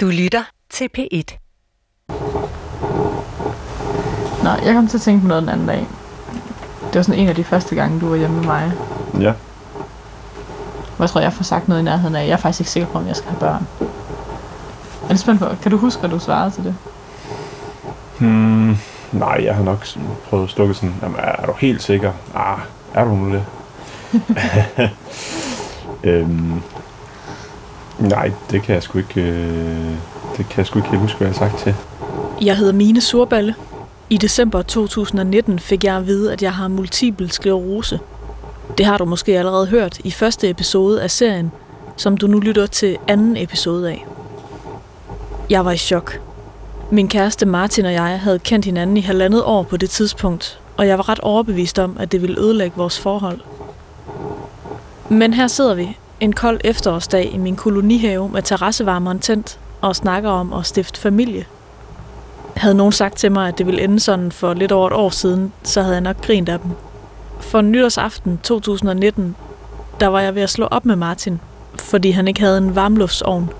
Du lytter til P1. Nå, jeg kom til at tænke på noget den anden dag. Det var sådan en af de første gange, du var hjemme med mig. Ja. Hvor jeg tror, jeg får sagt noget i nærheden af, jeg er faktisk ikke sikker på, om jeg skal have børn. Er det spændt på? Kan du huske, hvad du svarede til det? Hmm, nej, jeg har nok prøvet at slukke sådan, jamen, er du helt sikker? Ah, er du nu det? øhm, nej, det kan jeg sgu ikke, øh, det kan jeg sgu ikke helt huske, hvad jeg har sagt til. Jeg hedder Mine Surballe. I december 2019 fik jeg at vide, at jeg har multiple sklerose. Det har du måske allerede hørt i første episode af serien, som du nu lytter til anden episode af. Jeg var i chok. Min kæreste Martin og jeg havde kendt hinanden i halvandet år på det tidspunkt, og jeg var ret overbevist om, at det ville ødelægge vores forhold. Men her sidder vi, en kold efterårsdag i min kolonihave med terrassevarmeren tændt, og snakker om at stifte familie. Havde nogen sagt til mig, at det ville ende sådan for lidt over et år siden, så havde jeg nok grint af dem. For nytårsaften 2019, der var jeg ved at slå op med Martin, fordi han ikke havde en varmluftsovn.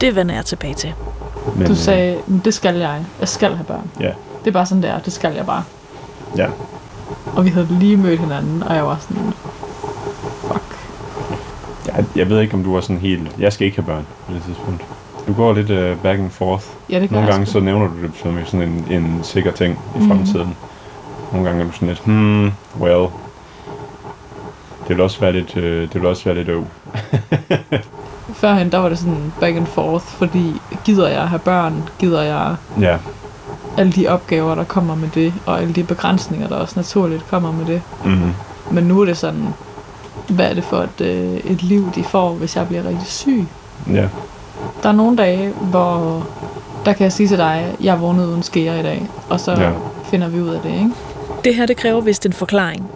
Det vender jeg tilbage til. Men, Du øh, sagde, "Men det skal jeg. Jeg skal have børn. Ja, Det er bare sådan, det er. Det skal jeg bare. ja. Og vi havde lige mødt hinanden, og jeg var sådan. Jeg, jeg ved ikke, om du var sådan helt... Jeg skal ikke have børn på det tidspunkt. Du går lidt uh, back and forth. Ja, det Nogle gange så nævner du det som sådan en, en sikker ting i Mhm. fremtiden. Nogle gange er du sådan lidt, hmm, well. Det vil også være lidt, øh, det vil også være lidt øv. Førhen, der var det sådan back and forth, fordi gider jeg have børn? Gider jeg Ja, alle de opgaver, der kommer med det, og alle de begrænsninger, der også naturligt kommer med det. mm, Men nu er det sådan, hvad er det for et, øh, et liv, de får, hvis jeg bliver rigtig syg? ja, Der er nogle dage, hvor der kan jeg sige til dig, jeg er vågnet uden skære i dag, og så Ja. finder vi ud af det, ikke? Det her det kræver vist en forklaring.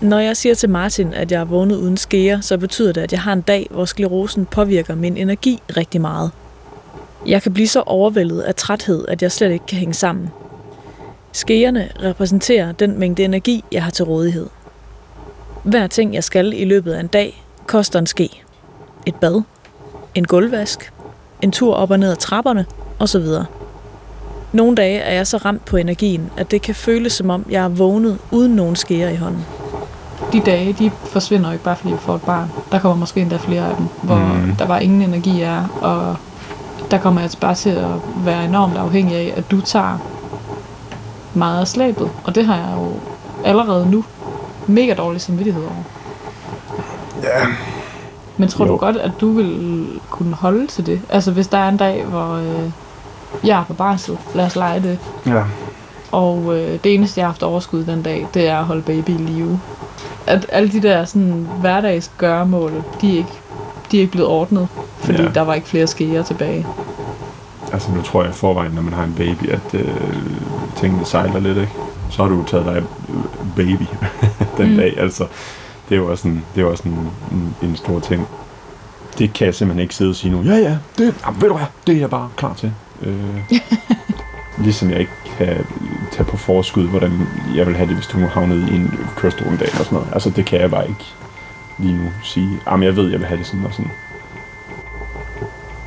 Når jeg siger til Martin, at jeg er vågnet uden skære, så betyder det, at jeg har en dag, hvor sklerosen påvirker min energi rigtig meget. Jeg kan blive så overvældet af træthed, at jeg slet ikke kan hænge sammen. Skærene repræsenterer den mængde energi, jeg har til rådighed. Hver ting, jeg skal i løbet af en dag, koster en ske. Et bad, en gulvvask, en tur op og ned ad trapperne osv. Nogle dage er jeg så ramt på energien, at det kan føles som om, jeg er vågnet uden nogen skære i hånden. De dage, de forsvinder jo ikke bare, fordi vi får et barn. Der kommer måske endda flere af dem, hvor Mm. mm. der var ingen energi er, og der kommer jeg bare til at være enormt afhængig af, at du tager meget af slæbet. Og det har jeg jo allerede nu mega dårlig samvittighed over. ja. Men tror jo. Du godt, at du vil kunne holde til det? Altså hvis der er en dag, hvor øh, jeg er på barsel, lad os lege det, ja. og øh, det eneste, jeg har haft overskud den dag, det er at holde baby i live. At alle de der sådan, hverdags gøremål, de er ikke, de er ikke blevet ordnet, fordi Ja. der var ikke flere skeer tilbage. Altså nu tror jeg i forvejen, når man har en baby, at øh, tingene sejler lidt, ikke? Så har du taget dig af baby den mm. Dag, altså. Det er jo også, en, det er også en, en, en stor ting. Det kan jeg simpelthen ikke sidde og sige nu. Ja, ja, det, jamen, ved du hvad, det er jeg bare klar til. Øh, ligesom jeg ikke kan tage på forskud, hvordan jeg vil have det, hvis du nu havnede i en kørestol en dag eller sådan noget. Altså, det kan jeg bare ikke lige nu sige. Jamen, jeg ved, jeg vil have det sådan og sådan.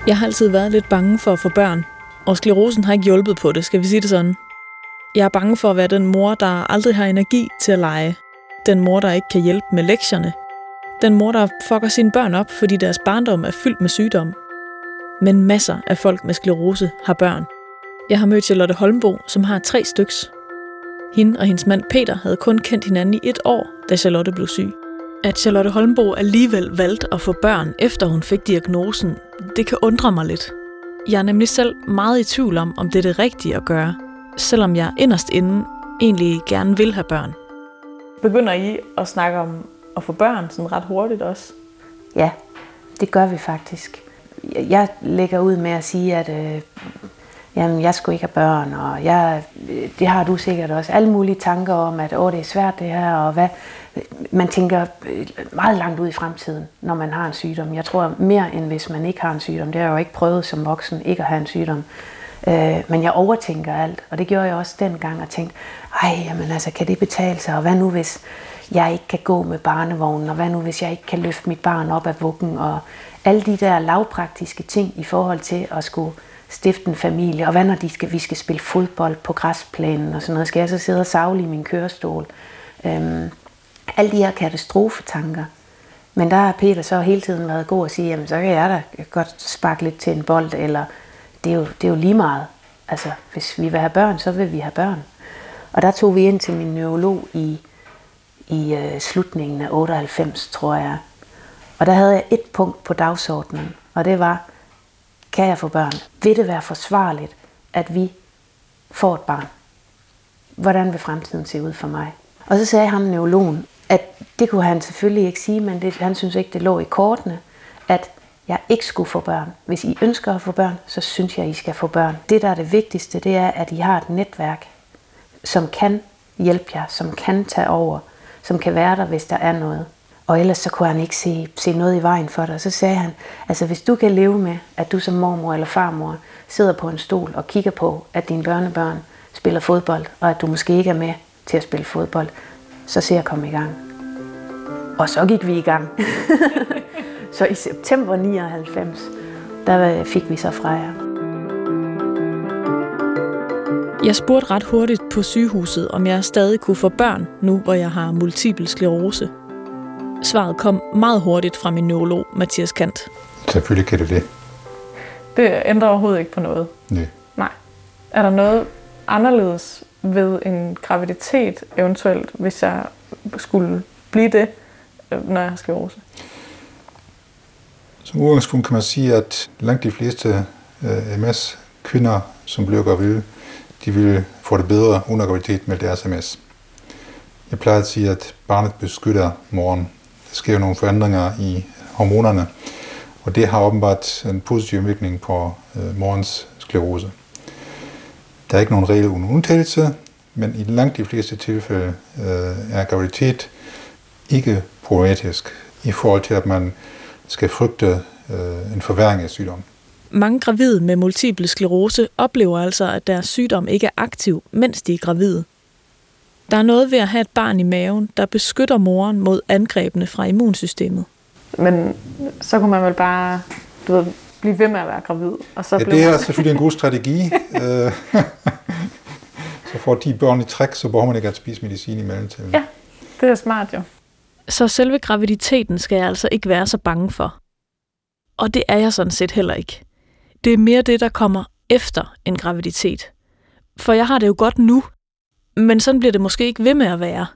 Jeg har altid været lidt bange for at få børn, og sklerosen har ikke hjulpet på det, skal vi sige det sådan. Jeg er bange for at være den mor, der aldrig har energi til at lege. Den mor, der ikke kan hjælpe med lektierne. Den mor, der fucker sine børn op, fordi deres barndom er fyldt med sygdom. Men masser af folk med sklerose har børn. Jeg har mødt Charlotte Holmbo, som har tre styks. Hende og hendes mand Peter havde kun kendt hinanden i et år, da Charlotte blev syg. At Charlotte Holmbo alligevel valgte at få børn, efter hun fik diagnosen, det kan undre mig lidt. Jeg er nemlig selv meget i tvivl om, om det er det rigtige at gøre, selvom jeg inderst inde egentlig gerne vil have børn. Begynder I at snakke om at få børn sådan ret hurtigt også? Ja, det gør vi faktisk. Jeg lægger ud med at sige, at øh, jamen, jeg skulle ikke have børn, og jeg, øh, det har du sikkert også. Alle mulige tanker om, at Åh, det er svært det her, og hvad. Man tænker øh, meget langt ud i fremtiden, når man har en sygdom. Jeg tror mere, end hvis man ikke har en sygdom. Det har jeg jo ikke prøvet som voksen, ikke at have en sygdom. Øh, men jeg overtænker alt, og det gjorde jeg også dengang, og tænkte, ej, jamen altså, kan det betale sig, og hvad nu hvis jeg ikke kan gå med barnevognen, og hvad nu hvis jeg ikke kan løfte mit barn op af vuggen, og alle de der lavpraktiske ting i forhold til at skulle stifte en familie, og hvad når de skal, vi skal spille fodbold på græsplænen og sådan noget, skal jeg så sidde og savle i min kørestol? Øhm, alle de her katastrofetanker. Men der har Peter så hele tiden været god at sige, jamen så kan jeg da godt sparke lidt til en bold, eller det er jo, det er jo lige meget. Altså, hvis vi vil have børn, så vil vi have børn. Og der tog vi ind til min neurolog i, i øh, slutningen af 98, tror jeg. Og der havde jeg et punkt på dagsordenen, og det var, kan jeg få børn? Vil det være forsvarligt, at vi får et barn? Hvordan vil fremtiden se ud for mig? Og så sagde ham neurologen, at det kunne han selvfølgelig ikke sige, men det, han synes ikke, det lå i kortene, at jeg ikke skulle få børn. Hvis I ønsker at få børn, så synes jeg, I skal få børn. Det, der er det vigtigste, det er, at I har et netværk, som kan hjælpe jer, som kan tage over, som kan være der, hvis der er noget. Og ellers så kunne han ikke se, se noget i vejen for dig. Så sagde han, altså hvis du kan leve med, at du som mormor eller farmor sidder på en stol og kigger på, at dine børnebørn spiller fodbold, og at du måske ikke er med til at spille fodbold, så ser jeg komme i gang. Og så gik vi i gang. så i september 99, der fik vi så Freja. Jeg spurgte ret hurtigt på sygehuset, om jeg stadig kunne få børn, nu hvor jeg har multiple sklerose. Svaret kom meget hurtigt fra min neurolog, Mathias Kant. Selvfølgelig kan det det. Det ændrer overhovedet ikke på noget. Nej. Nej. Er der noget anderledes ved en graviditet, eventuelt, hvis jeg skulle blive det, øh, når jeg har sklerose? Som udgangspunkt kan man sige, at langt de fleste øh, MS-kvinder, som bliver gravide, de vil få det bedre under graviditet med deres MS. Jeg plejer at sige, at barnet beskytter moren. Der sker jo nogle forandringer i hormonerne, og det har åbenbart en positiv virkning på øh, morens sklerose. Der er ikke nogen regel uden undtagelse, men i langt de fleste tilfælde øh, er graviditet ikke problematisk i forhold til, at man skal frygte øh, en forværring af sygdommen. Mange gravide med multiple sklerose oplever altså, at deres sygdom ikke er aktiv, mens de er gravide. Der er noget ved at have et barn i maven, der beskytter moren mod angrebene fra immunsystemet. Men så kunne man vel bare du ved, blive ved med at være gravid. Og så ja, det er selvfølgelig en god strategi. Øh, så får de børn i træk, så behøver man ikke at spise medicin i mellemtiden. Ja, det er smart jo. Så selve graviditeten skal jeg altså ikke være så bange for. Og det er jeg sådan set heller ikke. Det er mere det, der kommer efter en graviditet. For jeg har det jo godt nu, men sådan bliver det måske ikke ved med at være.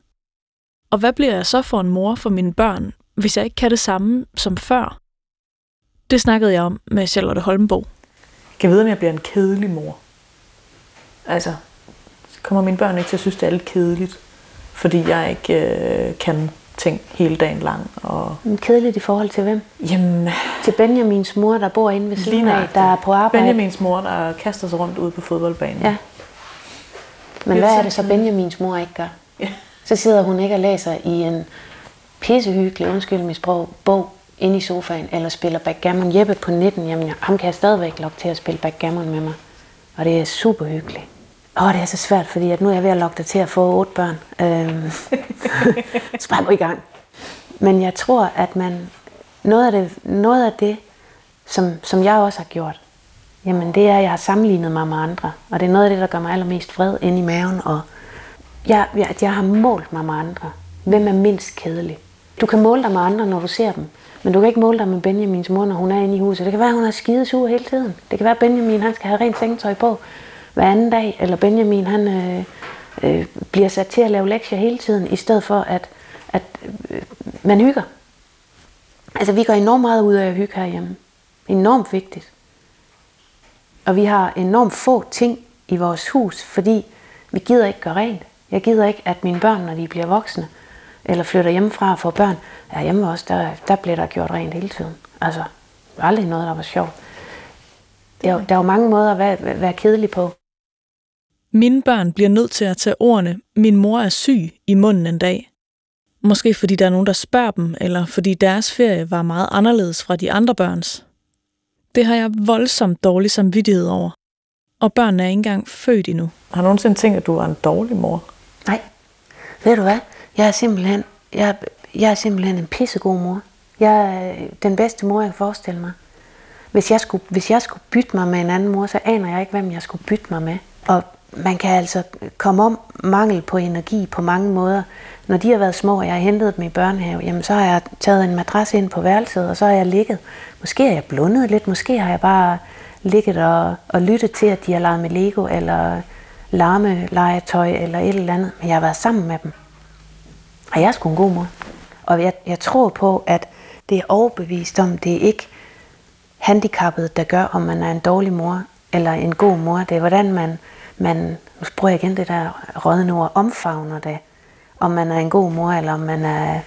Og hvad bliver jeg så for en mor for mine børn, hvis jeg ikke kan det samme som før? Det snakkede jeg om med Charlotte Holmbo. Jeg kan vide, om jeg bliver en kedelig mor. Altså, kommer mine børn ikke til at synes, det er lidt kedeligt, fordi jeg ikke øh, kan ting hele dagen lang. Og... Kedeligt i forhold til hvem? Jamen... Til Benjamins mor, der bor inde ved siden af, der er på arbejde. Benjamins mor, der kaster sig rundt ude på fodboldbanen. Ja. Men hvad er det så Benjamins mor ikke gør? Ja. Så sidder hun ikke og læser i en pissehyggelig, undskyld mit sprog, bog inde i sofaen, eller spiller backgammon. Jeppe på 19, jamen ham kan jeg stadigvæk lokke til at spille backgammon med mig. Og det er super hyggeligt. Åh, det er så svært, fordi at nu er jeg ved at lokke dig til at få otte børn. Øhm, så bare i gang. Men jeg tror, at man, noget af det, noget af det som, som jeg også har gjort, jamen det er, at jeg har sammenlignet mig med andre. Og det er noget af det, der gør mig allermest fred inde i maven. Og jeg, at jeg har målt mig med andre. Hvem er mindst kedelig? Du kan måle dig med andre, når du ser dem. Men du kan ikke måle dig med Benjamins mor, når hun er inde i huset. Det kan være, at hun er skidesur hele tiden. Det kan være, at Benjamin han skal have rent sengetøj på hver anden dag, eller Benjamin han øh, øh, bliver sat til at lave lektier hele tiden, i stedet for at, at øh, man hygger. Altså vi går enormt meget ud af at hygge herhjemme. Enormt vigtigt. Og vi har enormt få ting i vores hus, fordi vi gider ikke gøre rent. Jeg gider ikke, at mine børn, når de bliver voksne, eller flytter hjemmefra og får børn, ja, hjemme også, der, der bliver der gjort rent hele tiden. Altså, aldrig noget, der var sjovt. Der, der er jo mange måder at være, være kedelig på. Mine børn bliver nødt til at tage ordene, min mor er syg, i munden en dag. Måske fordi der er nogen, der spørger dem, eller fordi deres ferie var meget anderledes fra de andre børns. Det har jeg voldsomt dårlig samvittighed over. Og børnene er ikke engang født endnu. Har du nogensinde tænkt, at du var en dårlig mor? Nej. Ved du hvad? Jeg er simpelthen, jeg, jeg er simpelthen en pissegod mor. Jeg er den bedste mor, jeg kan forestille mig. Hvis jeg, skulle, hvis jeg skulle bytte mig med en anden mor, så aner jeg ikke, hvem jeg skulle bytte mig med. Og man kan altså komme om mangel på energi på mange måder. Når de har været små, og jeg har hentet dem i børnehave, jamen så har jeg taget en madras ind på værelset, og så har jeg ligget. Måske har jeg blundet lidt, måske har jeg bare ligget og, og lyttet til, at de har leget med Lego, eller larme legetøj, eller et eller andet. Men jeg har været sammen med dem. Og jeg er sgu en god mor. Og jeg, jeg tror på, at det er overbevist om, det er ikke handicappet, der gør, om man er en dårlig mor eller en god mor. Det er, hvordan man, man nu bruger jeg igen det der rådne ord, omfavner det. Om man er en god mor, eller om man er,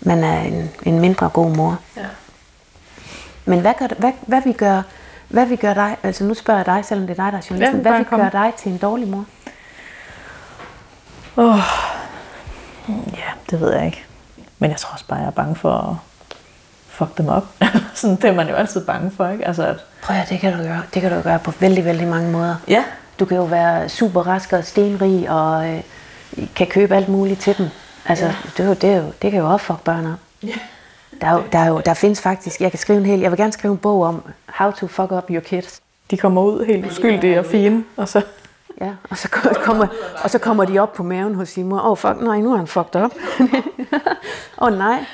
man er en, en mindre god mor. Ja. Men hvad, gør, hvad, hvad, vi gør, hvad vi gør dig, altså nu spørger jeg dig, selvom det er dig, der er journalisten, ja, hvad vi gør dig til en dårlig mor? Åh, oh, ja, det ved jeg ikke. Men jeg tror også bare, jeg er bange for at fuck dem op. Sådan, det er man jo altid bange for, ikke? Altså, at... Prøv at det kan du gøre. Det kan du gøre på vældig, vældig mange måder. Ja. Du kan jo være super rask og stenrig og øh, kan købe alt muligt til dem. Altså, ja. det, er jo, det, er jo, det kan jo også fuck børn op. Ja. Der, er jo, der, er jo, der findes faktisk, jeg kan skrive en hel, jeg vil gerne skrive en bog om how to fuck up your kids. De kommer ud helt uskyldige og fine, og så... Ja, og så kommer, og så kommer de op på maven hos sin mor. Åh, oh, fuck, nej, nu er han fucked up. Åh, oh, nej.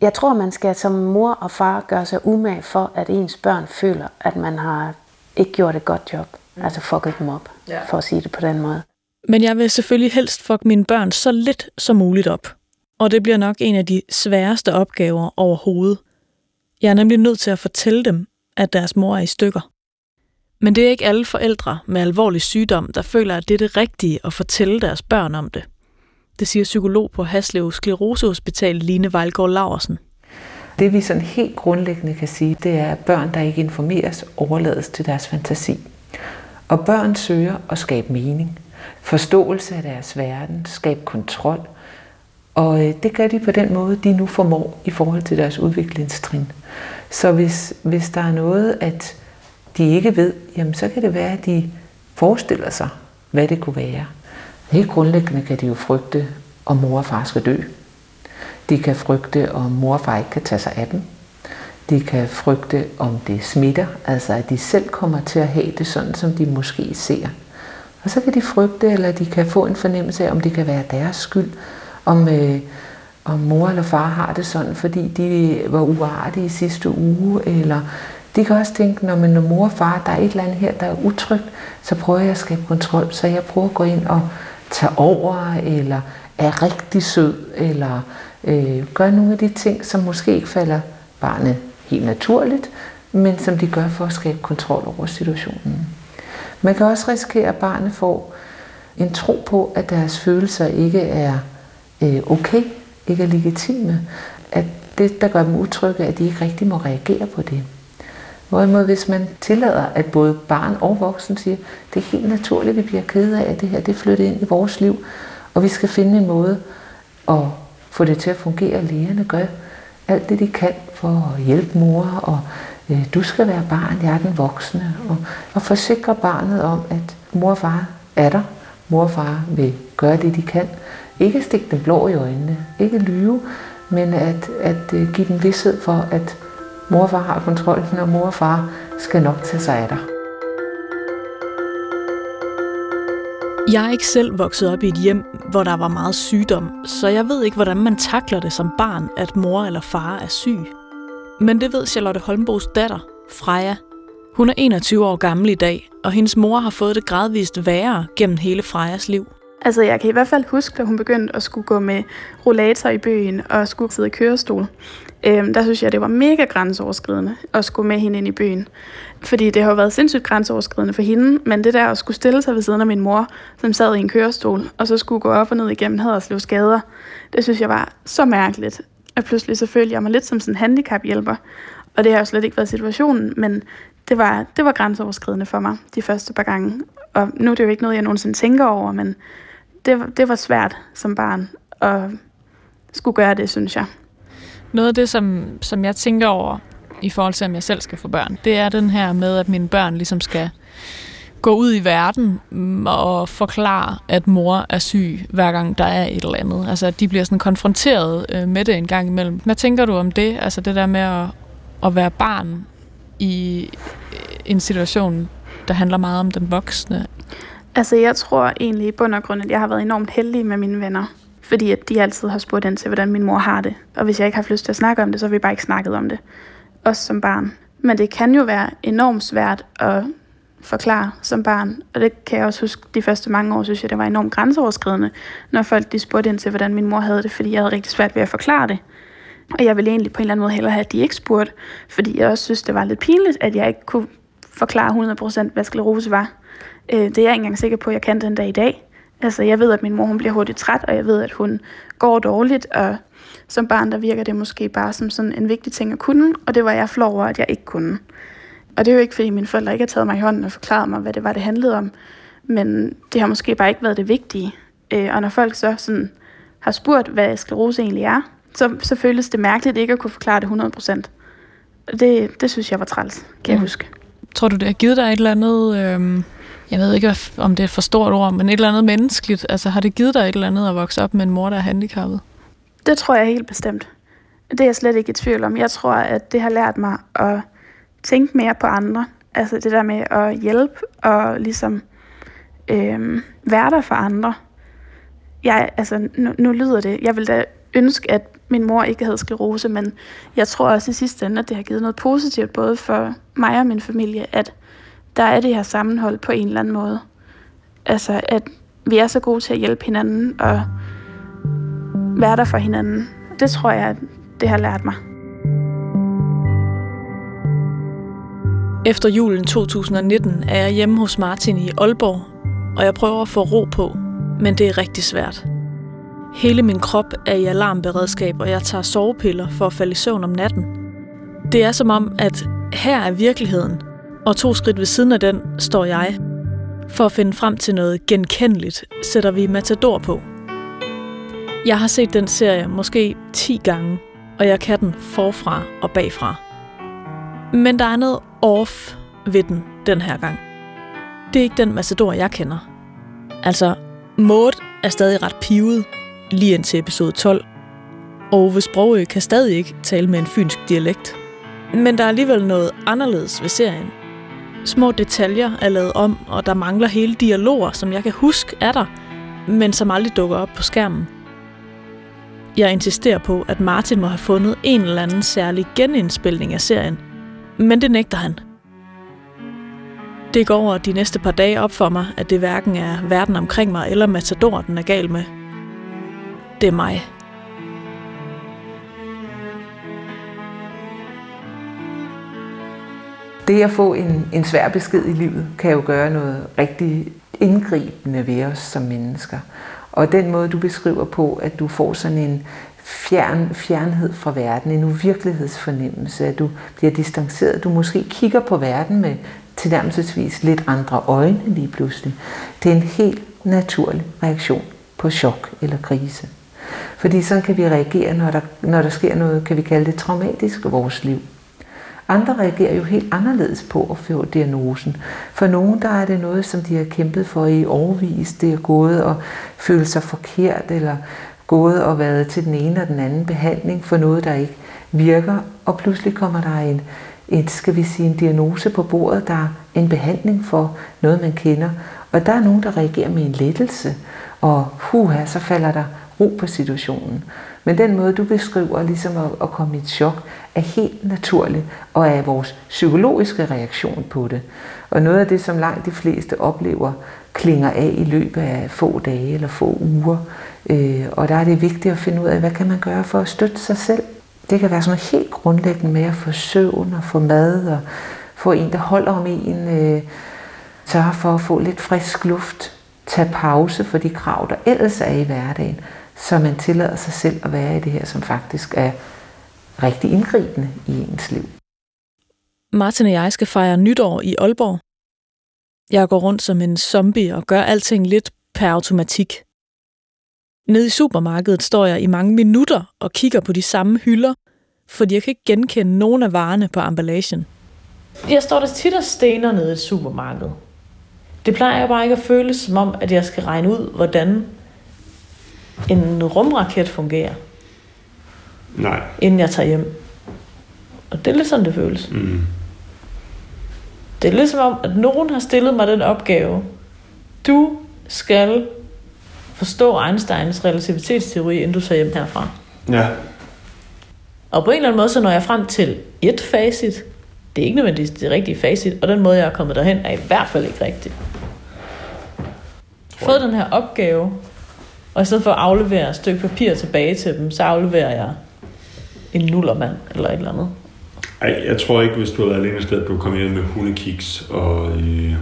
Jeg tror, man skal som mor og far gøre sig umage for, at ens børn føler, at man har ikke gjort et godt job. Mm. Altså fucket dem op, ja. for at sige det på den måde. Men jeg vil selvfølgelig helst fuck mine børn så lidt som muligt op. Og det bliver nok en af de sværeste opgaver overhovedet. Jeg er nemlig nødt til at fortælle dem, at deres mor er i stykker. Men det er ikke alle forældre med alvorlig sygdom, der føler, at det er det rigtige at fortælle deres børn om det. Det siger psykolog på Haslev Sklerosehospital Line Vejlgaard Laversen. Det vi sådan helt grundlæggende kan sige, det er, at børn, der ikke informeres, overlades til deres fantasi. Og børn søger at skabe mening, forståelse af deres verden, skabe kontrol. Og øh, det gør de på den måde, de nu formår i forhold til deres udviklingstrin. Så hvis, hvis der er noget, at de ikke ved, jamen så kan det være, at de forestiller sig, hvad det kunne være. Helt grundlæggende kan de jo frygte, om mor og far skal dø. De kan frygte, om mor og far ikke kan tage sig af dem. De kan frygte, om det smitter, altså at de selv kommer til at have det sådan, som de måske ser. Og så kan de frygte, eller de kan få en fornemmelse af, om det kan være deres skyld, om, øh, om mor eller far har det sådan, fordi de var uartige i sidste uge, eller de kan også tænke, når, man, når mor og far, der er et eller andet her, der er utrygt, så prøver jeg at skabe kontrol, så jeg prøver at gå ind og tage over, eller er rigtig sød, eller øh, gør nogle af de ting, som måske ikke falder barnet helt naturligt, men som de gør for at skabe kontrol over situationen. Man kan også risikere, at barnet får en tro på, at deres følelser ikke er øh, okay, ikke er legitime. At det, der gør dem utrygge, at de ikke rigtig må reagere på det. Hvorimod hvis man tillader, at både barn og voksen siger, det er helt naturligt, at vi bliver ked af, at det her det er flyttet ind i vores liv, og vi skal finde en måde at få det til at fungere. Lægerne gør alt det, de kan for at hjælpe mor, og øh, du skal være barn, jeg er den voksne, og, og forsikre barnet om, at mor og far er der. Mor og far vil gøre det, de kan. Ikke stikke dem blå i øjnene, ikke lyve, men at, at øh, give dem vidshed for, at Mor og far har kontrollen, og mor og far skal nok tage sig af dig. Jeg er ikke selv vokset op i et hjem, hvor der var meget sygdom, så jeg ved ikke, hvordan man takler det som barn, at mor eller far er syg. Men det ved Charlotte Holmbos datter, Freja. Hun er 21 år gammel i dag, og hendes mor har fået det gradvist værre gennem hele Frejas liv. Altså, jeg kan i hvert fald huske, da hun begyndte at skulle gå med rollator i byen og skulle sidde i kørestol. Øhm, der synes jeg, det var mega grænseoverskridende at skulle med hende ind i byen. Fordi det har været sindssygt grænseoverskridende for hende, men det der at skulle stille sig ved siden af min mor, som sad i en kørestol, og så skulle gå op og ned igennem Haderslev skader, det synes jeg var så mærkeligt. Og pludselig så følte jeg mig lidt som sådan en handicaphjælper. Og det har jo slet ikke været situationen, men det var, det var grænseoverskridende for mig de første par gange. Og nu er det jo ikke noget, jeg nogensinde tænker over, men det, det var svært som barn at skulle gøre det, synes jeg. Noget af det, som, som jeg tænker over i forhold til, om jeg selv skal få børn, det er den her med, at mine børn ligesom skal gå ud i verden mm, og forklare, at mor er syg, hver gang der er et eller andet. Altså, at de bliver sådan konfronteret øh, med det en gang imellem. Hvad tænker du om det? Altså, det der med at, at være barn i øh, en situation, der handler meget om den voksne. Altså, jeg tror egentlig i bund og grund, at jeg har været enormt heldig med mine venner. Fordi at de altid har spurgt ind til, hvordan min mor har det. Og hvis jeg ikke har haft lyst til at snakke om det, så har vi bare ikke snakket om det. Også som barn. Men det kan jo være enormt svært at forklare som barn. Og det kan jeg også huske, de første mange år, synes jeg, det var enormt grænseoverskridende, når folk de spurgte ind til, hvordan min mor havde det, fordi jeg havde rigtig svært ved at forklare det. Og jeg ville egentlig på en eller anden måde hellere have, at de ikke spurgte, fordi jeg også synes, det var lidt pinligt, at jeg ikke kunne forklare 100% hvad sklerose var. Øh, det er jeg ikke engang sikker på, at jeg kan den dag i dag. Altså, jeg ved, at min mor hun bliver hurtigt træt, og jeg ved, at hun går dårligt, og som barn, der virker det måske bare som sådan en vigtig ting at kunne, og det var jeg flov over, at jeg ikke kunne. Og det er jo ikke, fordi mine forældre ikke har taget mig i hånden og forklaret mig, hvad det var, det handlede om, men det har måske bare ikke været det vigtige. Øh, og når folk så sådan har spurgt, hvad sklerose egentlig er, så, så føles det mærkeligt ikke at kunne forklare det 100%. Det, det synes jeg var træls, kan jeg huske. Tror du, det har givet dig et eller andet, øh, jeg ved ikke, om det er et for stort ord, men et eller andet menneskeligt? Altså har det givet dig et eller andet at vokse op med en mor, der er handicappet? Det tror jeg helt bestemt. Det er jeg slet ikke i tvivl om. Jeg tror, at det har lært mig at tænke mere på andre. Altså det der med at hjælpe og ligesom øh, være der for andre. Jeg, altså, nu, nu lyder det, jeg vil da ønske, at min mor ikke havde sklerose, men jeg tror også i sidste ende, at det har givet noget positivt, både for mig og min familie, at der er det her sammenhold på en eller anden måde. Altså, at vi er så gode til at hjælpe hinanden og være der for hinanden. Det tror jeg, det har lært mig. Efter julen 2019 er jeg hjemme hos Martin i Aalborg, og jeg prøver at få ro på, men det er rigtig svært. Hele min krop er i alarmberedskab, og jeg tager sovepiller for at falde i søvn om natten. Det er som om, at her er virkeligheden, og to skridt ved siden af den står jeg. For at finde frem til noget genkendeligt, sætter vi Matador på. Jeg har set den serie måske 10 gange, og jeg kan den forfra og bagfra. Men der er noget off ved den den her gang. Det er ikke den Matador, jeg kender. Altså, Maud er stadig ret pivet, lige indtil episode 12. Og Ove Sprogø kan stadig ikke tale med en fynsk dialekt. Men der er alligevel noget anderledes ved serien. Små detaljer er lavet om, og der mangler hele dialoger, som jeg kan huske er der, men som aldrig dukker op på skærmen. Jeg insisterer på, at Martin må have fundet en eller anden særlig genindspilning af serien, men det nægter han. Det går over de næste par dage op for mig, at det hverken er verden omkring mig eller Matador, den er gal med. Det er mig. Det at få en, en svær besked i livet, kan jo gøre noget rigtig indgribende ved os som mennesker. Og den måde, du beskriver på, at du får sådan en fjern, fjernhed fra verden, en uvirkelighedsfornemmelse, at du bliver distanceret, du måske kigger på verden med tilnærmelsesvis lidt andre øjne lige pludselig. Det er en helt naturlig reaktion på chok eller krise. Fordi sådan kan vi reagere, når der, når der sker noget, kan vi kalde det traumatisk i vores liv. Andre reagerer jo helt anderledes på at få diagnosen. For nogen der er det noget, som de har kæmpet for i overvis. Det er gået og føle sig forkert, eller gået og været til den ene og den anden behandling for noget, der ikke virker. Og pludselig kommer der en, et, skal vi sige, en diagnose på bordet, der er en behandling for noget, man kender. Og der er nogen, der reagerer med en lettelse, og huha, så falder der ro på situationen. Men den måde, du beskriver ligesom at, at komme i et chok, er helt naturlig og er vores psykologiske reaktion på det. Og noget af det, som langt de fleste oplever, klinger af i løbet af få dage eller få uger. Øh, og der er det vigtigt at finde ud af, hvad kan man gøre for at støtte sig selv. Det kan være sådan helt grundlæggende med at få søvn og få mad og få en, der holder om en, øh, sørge for at få lidt frisk luft, tage pause for de krav, der ellers er i hverdagen, så man tillader sig selv at være i det her, som faktisk er rigtig indgribende i ens liv. Martin og jeg skal fejre nytår i Aalborg. Jeg går rundt som en zombie og gør alting lidt per automatik. Nede i supermarkedet står jeg i mange minutter og kigger på de samme hylder, fordi jeg kan ikke genkende nogen af varerne på emballagen. Jeg står der tit og stener nede i supermarkedet. Det plejer bare ikke at føles som om, at jeg skal regne ud, hvordan en rumraket fungerer, Nej. inden jeg tager hjem. Og det er lidt sådan, det føles. Mm. Det er lidt som om, at nogen har stillet mig den opgave. Du skal forstå Einsteins relativitetsteori, inden du tager hjem herfra. Ja. Og på en eller anden måde, så når jeg frem til et facit. Det er ikke nødvendigvis det rigtige facit, og den måde, jeg er kommet derhen, er i hvert fald ikke rigtig. Fået den her opgave, og i stedet for at aflevere et stykke papir tilbage til dem, så afleverer jeg en nullermand eller et eller andet. Ej, jeg tror ikke, hvis du havde været alene sted, at du kom hjem med hundekiks og... Øh,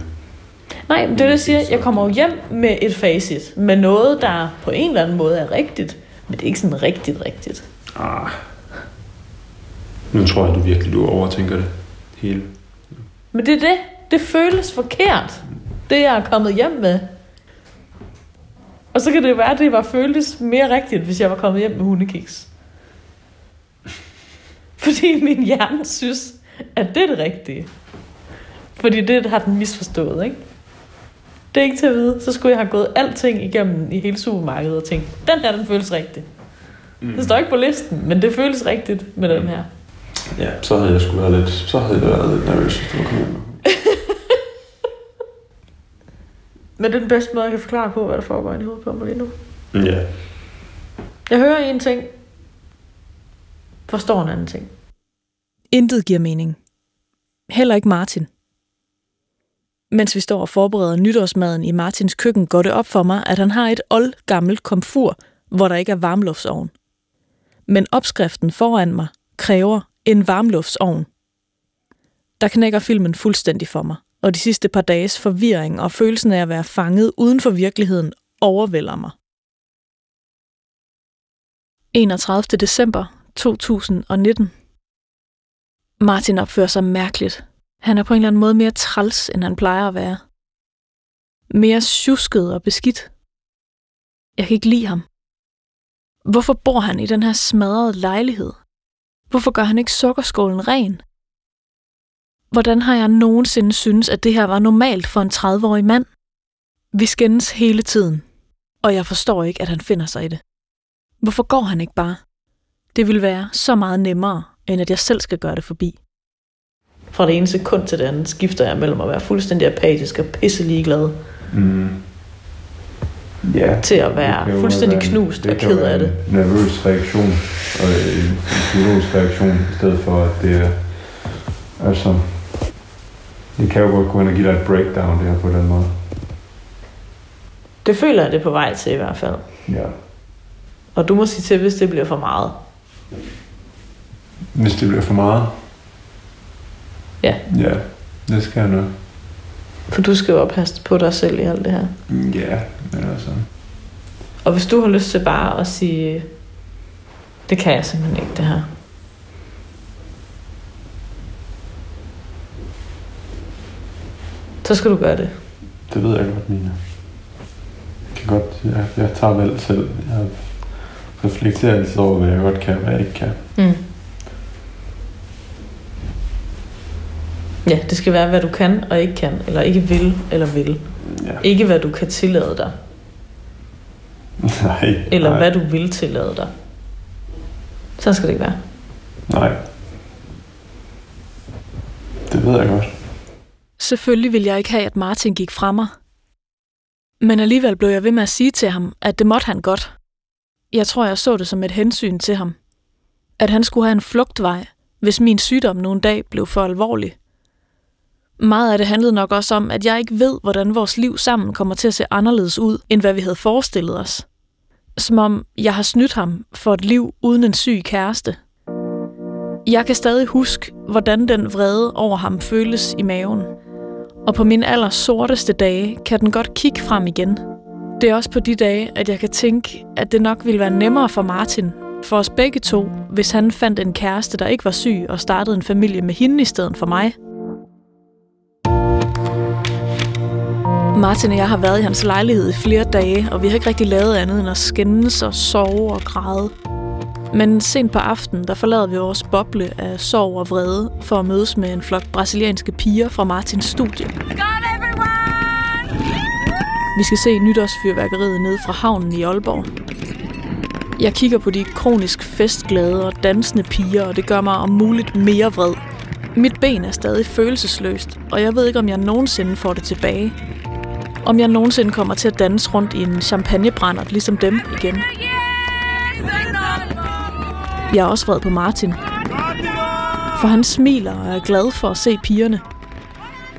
Nej, det er det, jeg siger. Jeg kommer jo hjem med et facit, med noget, der på en eller anden måde er rigtigt, men det er ikke sådan rigtigt rigtigt. ah. Nu tror jeg, du virkelig, du overtænker det hele. Men det er det. Det føles forkert, det jeg er kommet hjem med. Og så kan det være, at det var føltes mere rigtigt, hvis jeg var kommet hjem med hundekiks. Fordi min hjerne synes, at det er det rigtige. Fordi det har den misforstået, ikke? Det er ikke til at vide. Så skulle jeg have gået alting igennem i hele supermarkedet og tænkt, den her, den føles rigtig. Mm. Det står ikke på listen, men det føles rigtigt med den her. Ja, så havde jeg sgu været lidt, så havde jeg været lidt nervøs, hvis du var kommet hjem med Men det er den bedste måde, jeg kan forklare på, hvad der foregår i hovedet på mig lige nu. Ja. Jeg hører en ting, forstår en anden ting. Intet giver mening. Heller ikke Martin. Mens vi står og forbereder nytårsmaden i Martins køkken, går det op for mig, at han har et old gammelt komfur, hvor der ikke er varmluftsovn. Men opskriften foran mig kræver en varmluftsovn. Der knækker filmen fuldstændig for mig, og de sidste par dages forvirring og følelsen af at være fanget uden for virkeligheden overvælder mig. 31. december 2019 Martin opfører sig mærkeligt. Han er på en eller anden måde mere træls, end han plejer at være. Mere tjusket og beskidt. Jeg kan ikke lide ham. Hvorfor bor han i den her smadrede lejlighed? Hvorfor gør han ikke sukkerskålen ren? Hvordan har jeg nogensinde synes, at det her var normalt for en 30-årig mand? Vi skændes hele tiden, og jeg forstår ikke, at han finder sig i det. Hvorfor går han ikke bare? Det ville være så meget nemmere, end at jeg selv skal gøre det forbi. Fra det ene sekund til det andet skifter jeg mellem at være fuldstændig apatisk og pisse ligeglad, Mm. Ja. til at være fuldstændig være en- knust og ked af det. en nervøs reaktion, og en psykologisk reaktion, i stedet for at det er... Altså, det kan jo godt gå ind og give dig et breakdown, det her på den måde. Det føler jeg det på vej til i hvert fald. Ja. Og du må sige til, hvis det bliver for meget. Hvis det bliver for meget. Ja. Ja, det skal jeg nok. For du skal jo oppasse på dig selv i alt det her. Ja, men altså... Og hvis du har lyst til bare at sige, det kan jeg simpelthen ikke det her. Så skal du gøre det. Det ved jeg godt, Mina. Jeg kan godt... Jeg, jeg tager valg selv. Jeg reflekterer altid over, hvad jeg godt kan og hvad jeg ikke kan. Mm. Ja, det skal være, hvad du kan og ikke kan, eller ikke vil eller vil. Ja. Ikke hvad du kan tillade dig, Nej. eller nej, hvad du vil tillade dig. Så skal det ikke være. Nej. Det ved jeg godt. Selvfølgelig ville jeg ikke have, at Martin gik fra mig. Men alligevel blev jeg ved med at sige til ham, at det måtte han godt. Jeg tror, jeg så det som et hensyn til ham. At han skulle have en flugtvej, hvis min sygdom nogle dag blev for alvorlig. Meget af det handlede nok også om, at jeg ikke ved, hvordan vores liv sammen kommer til at se anderledes ud, end hvad vi havde forestillet os. Som om jeg har snydt ham for et liv uden en syg kæreste. Jeg kan stadig huske, hvordan den vrede over ham føles i maven. Og på min aller sorteste dage kan den godt kigge frem igen. Det er også på de dage, at jeg kan tænke, at det nok ville være nemmere for Martin, for os begge to, hvis han fandt en kæreste, der ikke var syg og startede en familie med hende i stedet for mig. Martin og jeg har været i hans lejlighed i flere dage, og vi har ikke rigtig lavet andet end at skændes og sove og græde. Men sent på aftenen, der forlader vi vores boble af sorg og vrede for at mødes med en flok brasilianske piger fra Martins studie. Vi skal se nytårsfyrværkeriet nede fra havnen i Aalborg. Jeg kigger på de kronisk festglade og dansende piger, og det gør mig om muligt mere vred. Mit ben er stadig følelsesløst, og jeg ved ikke, om jeg nogensinde får det tilbage. Om jeg nogensinde kommer til at danse rundt i en champagnebrænder, ligesom dem igen. Jeg er også vred på Martin. For han smiler og er glad for at se pigerne.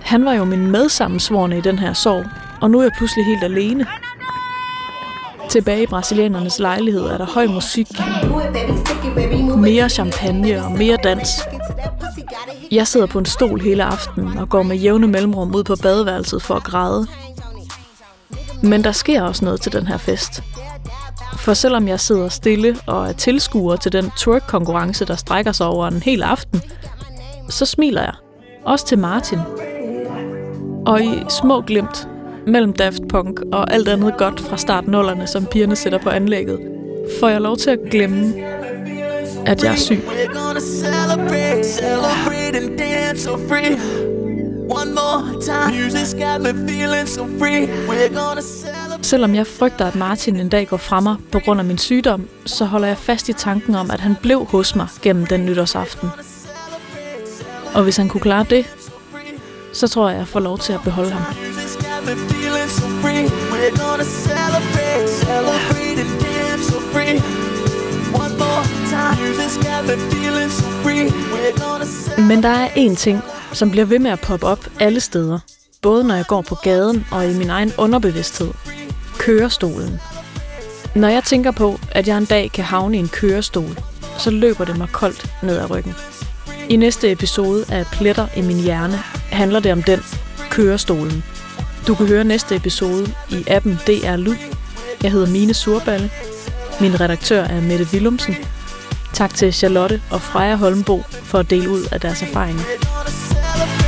Han var jo min medsammensvorne i den her sorg, og nu er jeg pludselig helt alene. Tilbage i brasilianernes lejlighed er der høj musik, mere champagne og mere dans. Jeg sidder på en stol hele aftenen og går med jævne mellemrum ud på badeværelset for at græde. Men der sker også noget til den her fest. For selvom jeg sidder stille og er tilskuer til den twerk-konkurrence, der strækker sig over en hel aften, så smiler jeg. Også til Martin. Og i små glimt mellem Daft Punk og alt andet godt fra startnullerne, som pigerne sætter på anlægget, får jeg lov til at glemme, at jeg er syg. Selvom jeg frygter, at Martin en dag går fra mig på grund af min sygdom, så holder jeg fast i tanken om, at han blev hos mig gennem den nytårsaften. Og hvis han kunne klare det, så tror jeg, jeg får lov til at beholde ham. Men der er én ting, som bliver ved med at poppe op alle steder. Både når jeg går på gaden og i min egen underbevidsthed. Kørestolen. Når jeg tænker på, at jeg en dag kan havne i en kørestol, så løber det mig koldt ned ad ryggen. I næste episode af Pletter i min hjerne handler det om den, kørestolen. Du kan høre næste episode i appen DR Lyd. Jeg hedder Mine Surballe. Min redaktør er Mette Willumsen. Tak til Charlotte og Freja Holmbo for at dele ud af deres erfaringer.